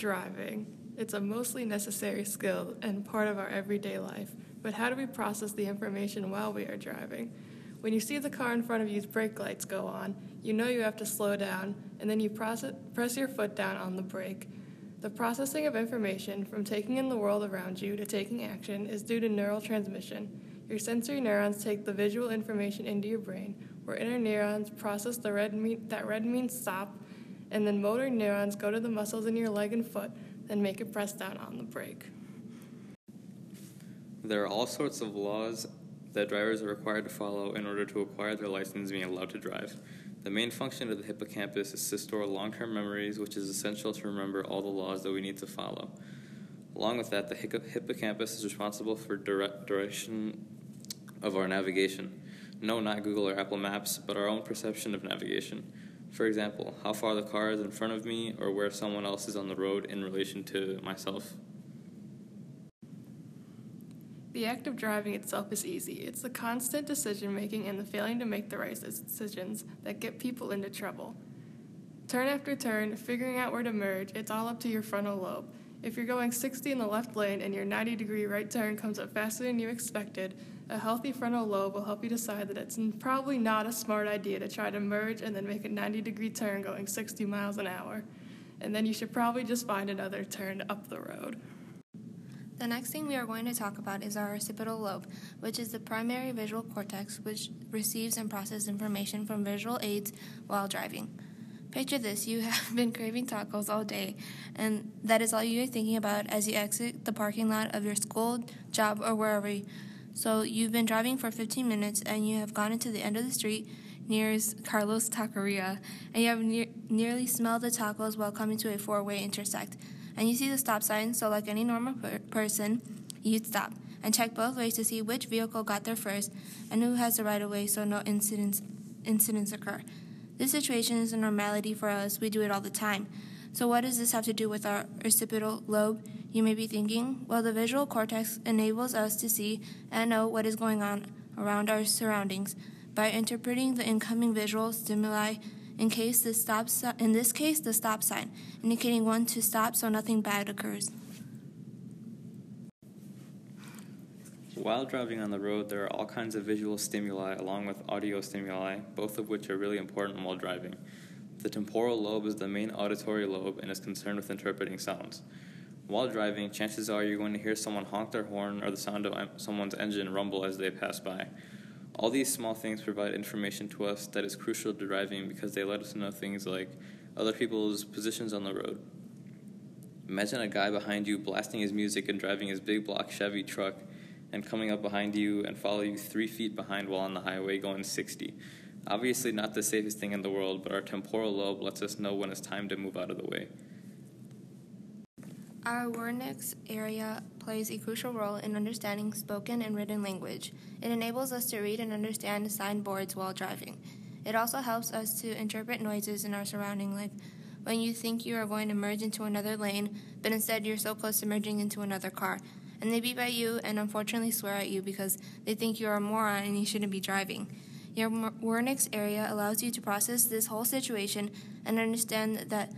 Driving. It's a mostly necessary skill and part of our everyday life. But how do we process the information while we are driving? When you see the car in front of you's brake lights go on, you know you have to slow down, and then you process, press your foot down on the brake. The processing of information, from taking in the world around you to taking action, is due to neural transmission. Your sensory neurons take the visual information into your brain, where interneurons process the red mean, that red means stop, and then motor neurons go to the muscles in your leg and foot, then make it press down on the brake. There are all sorts of laws that drivers are required to follow in order to acquire their license and be allowed to drive. The main function of the hippocampus is to store long term memories, which is essential to remember all the laws that we need to follow. Along with that, the hippocampus is responsible for direct direction of our navigation. No, not Google or Apple Maps, but our own perception of navigation. For example, how far the car is in front of me or where someone else is on the road in relation to myself. The act of driving itself is easy. It's the constant decision making and the failing to make the right decisions that get people into trouble. Turn after turn, figuring out where to merge, it's all up to your frontal lobe. If you're going 60 in the left lane and your 90 degree right turn comes up faster than you expected, a healthy frontal lobe will help you decide that it's probably not a smart idea to try to merge and then make a 90 degree turn going 60 miles an hour. And then you should probably just find another turn up the road. The next thing we are going to talk about is our occipital lobe, which is the primary visual cortex which receives and processes information from visual aids while driving. Picture this you have been craving tacos all day, and that is all you're thinking about as you exit the parking lot of your school, job, or wherever. So you've been driving for 15 minutes and you have gotten to the end of the street near Carlos Taqueria, and you have ne- nearly smelled the tacos while coming to a four way intersect and you see the stop sign, so like any normal per- person, you'd stop and check both ways to see which vehicle got there first and who has the right of way so no incidents incidents occur. This situation is a normality for us. We do it all the time. So what does this have to do with our occipital lobe? You may be thinking, well, the visual cortex enables us to see and know what is going on around our surroundings by interpreting the incoming visual stimuli in case the stop in this case the stop sign, indicating one to stop so nothing bad occurs. While driving on the road, there are all kinds of visual stimuli along with audio stimuli, both of which are really important while driving. The temporal lobe is the main auditory lobe and is concerned with interpreting sounds. While driving, chances are you're going to hear someone honk their horn or the sound of someone's engine rumble as they pass by. All these small things provide information to us that is crucial to driving because they let us know things like other people's positions on the road. Imagine a guy behind you blasting his music and driving his big block Chevy truck and coming up behind you and follow you three feet behind while on the highway going 60. Obviously, not the safest thing in the world, but our temporal lobe lets us know when it's time to move out of the way. Our Wernicke's area plays a crucial role in understanding spoken and written language. It enables us to read and understand signboards while driving. It also helps us to interpret noises in our surrounding life. When you think you are going to merge into another lane, but instead you're so close to merging into another car, and they beep at you and unfortunately swear at you because they think you're a moron and you shouldn't be driving. Your Wernicke's area allows you to process this whole situation and understand that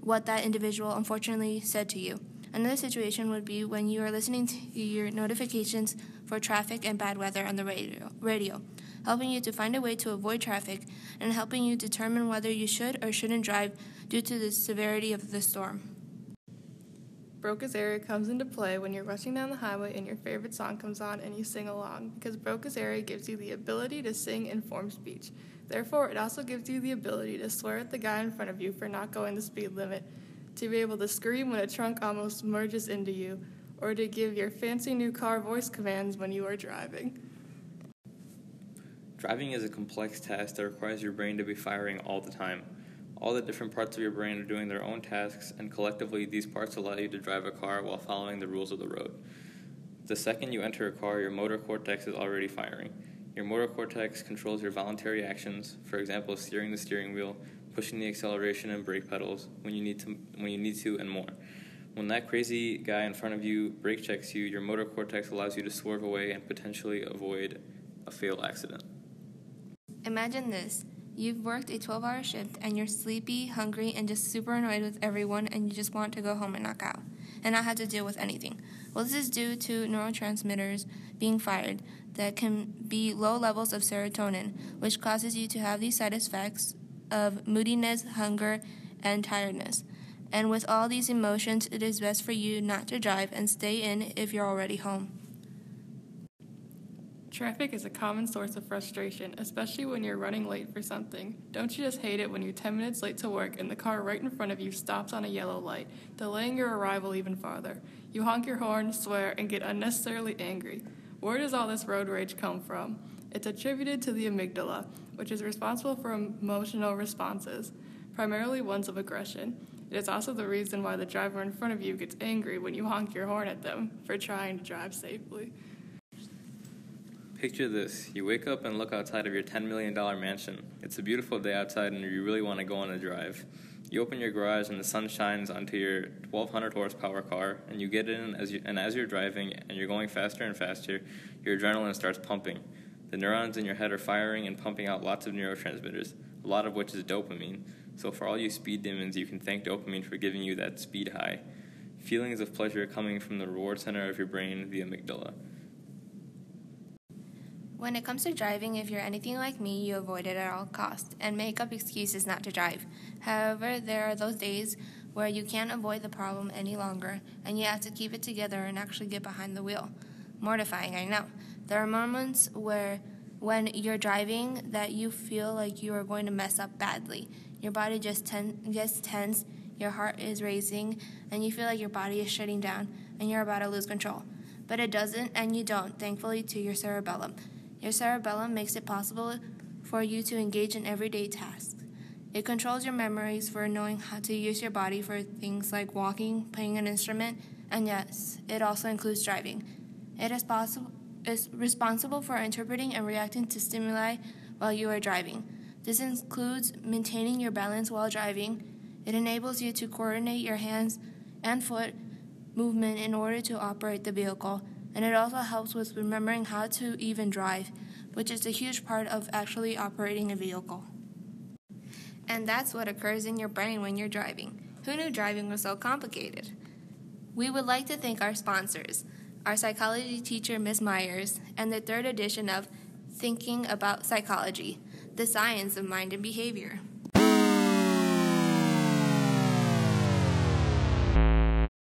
what that individual unfortunately said to you. Another situation would be when you are listening to your notifications for traffic and bad weather on the radio, radio, helping you to find a way to avoid traffic and helping you determine whether you should or shouldn't drive due to the severity of the storm. Broca's area comes into play when you're rushing down the highway and your favorite song comes on and you sing along, because Broca's area gives you the ability to sing and form speech. Therefore, it also gives you the ability to swear at the guy in front of you for not going the speed limit, to be able to scream when a trunk almost merges into you, or to give your fancy new car voice commands when you are driving. Driving is a complex task that requires your brain to be firing all the time. All the different parts of your brain are doing their own tasks, and collectively, these parts allow you to drive a car while following the rules of the road. The second you enter a car, your motor cortex is already firing. Your motor cortex controls your voluntary actions, for example, steering the steering wheel, pushing the acceleration and brake pedals when you need to, when you need to, and more. When that crazy guy in front of you brake checks you, your motor cortex allows you to swerve away and potentially avoid a fatal accident. Imagine this. You've worked a 12 hour shift and you're sleepy, hungry, and just super annoyed with everyone, and you just want to go home and knock out and not have to deal with anything. Well, this is due to neurotransmitters being fired that can be low levels of serotonin, which causes you to have these side effects of moodiness, hunger, and tiredness. And with all these emotions, it is best for you not to drive and stay in if you're already home. Traffic is a common source of frustration, especially when you're running late for something. Don't you just hate it when you're 10 minutes late to work and the car right in front of you stops on a yellow light, delaying your arrival even farther? You honk your horn, swear, and get unnecessarily angry. Where does all this road rage come from? It's attributed to the amygdala, which is responsible for emotional responses, primarily ones of aggression. It is also the reason why the driver in front of you gets angry when you honk your horn at them for trying to drive safely. Picture this you wake up and look outside of your $10 million mansion. It's a beautiful day outside, and you really want to go on a drive. You open your garage, and the sun shines onto your 1200 horsepower car, and you get in. As you, and as you're driving and you're going faster and faster, your adrenaline starts pumping. The neurons in your head are firing and pumping out lots of neurotransmitters, a lot of which is dopamine. So, for all you speed demons, you can thank dopamine for giving you that speed high. Feelings of pleasure coming from the reward center of your brain, the amygdala. When it comes to driving, if you're anything like me, you avoid it at all costs and make up excuses not to drive. However, there are those days where you can't avoid the problem any longer and you have to keep it together and actually get behind the wheel. Mortifying, I know. There are moments where when you're driving that you feel like you are going to mess up badly. Your body just ten- gets tense, your heart is racing, and you feel like your body is shutting down and you're about to lose control. But it doesn't, and you don't, thankfully, to your cerebellum. Your cerebellum makes it possible for you to engage in everyday tasks. It controls your memories for knowing how to use your body for things like walking, playing an instrument, and yes, it also includes driving. It is, possible, is responsible for interpreting and reacting to stimuli while you are driving. This includes maintaining your balance while driving. It enables you to coordinate your hands and foot movement in order to operate the vehicle and it also helps with remembering how to even drive, which is a huge part of actually operating a vehicle. And that's what occurs in your brain when you're driving. Who knew driving was so complicated? We would like to thank our sponsors, our psychology teacher, Ms. Myers, and the third edition of Thinking About Psychology, the Science of Mind and Behavior.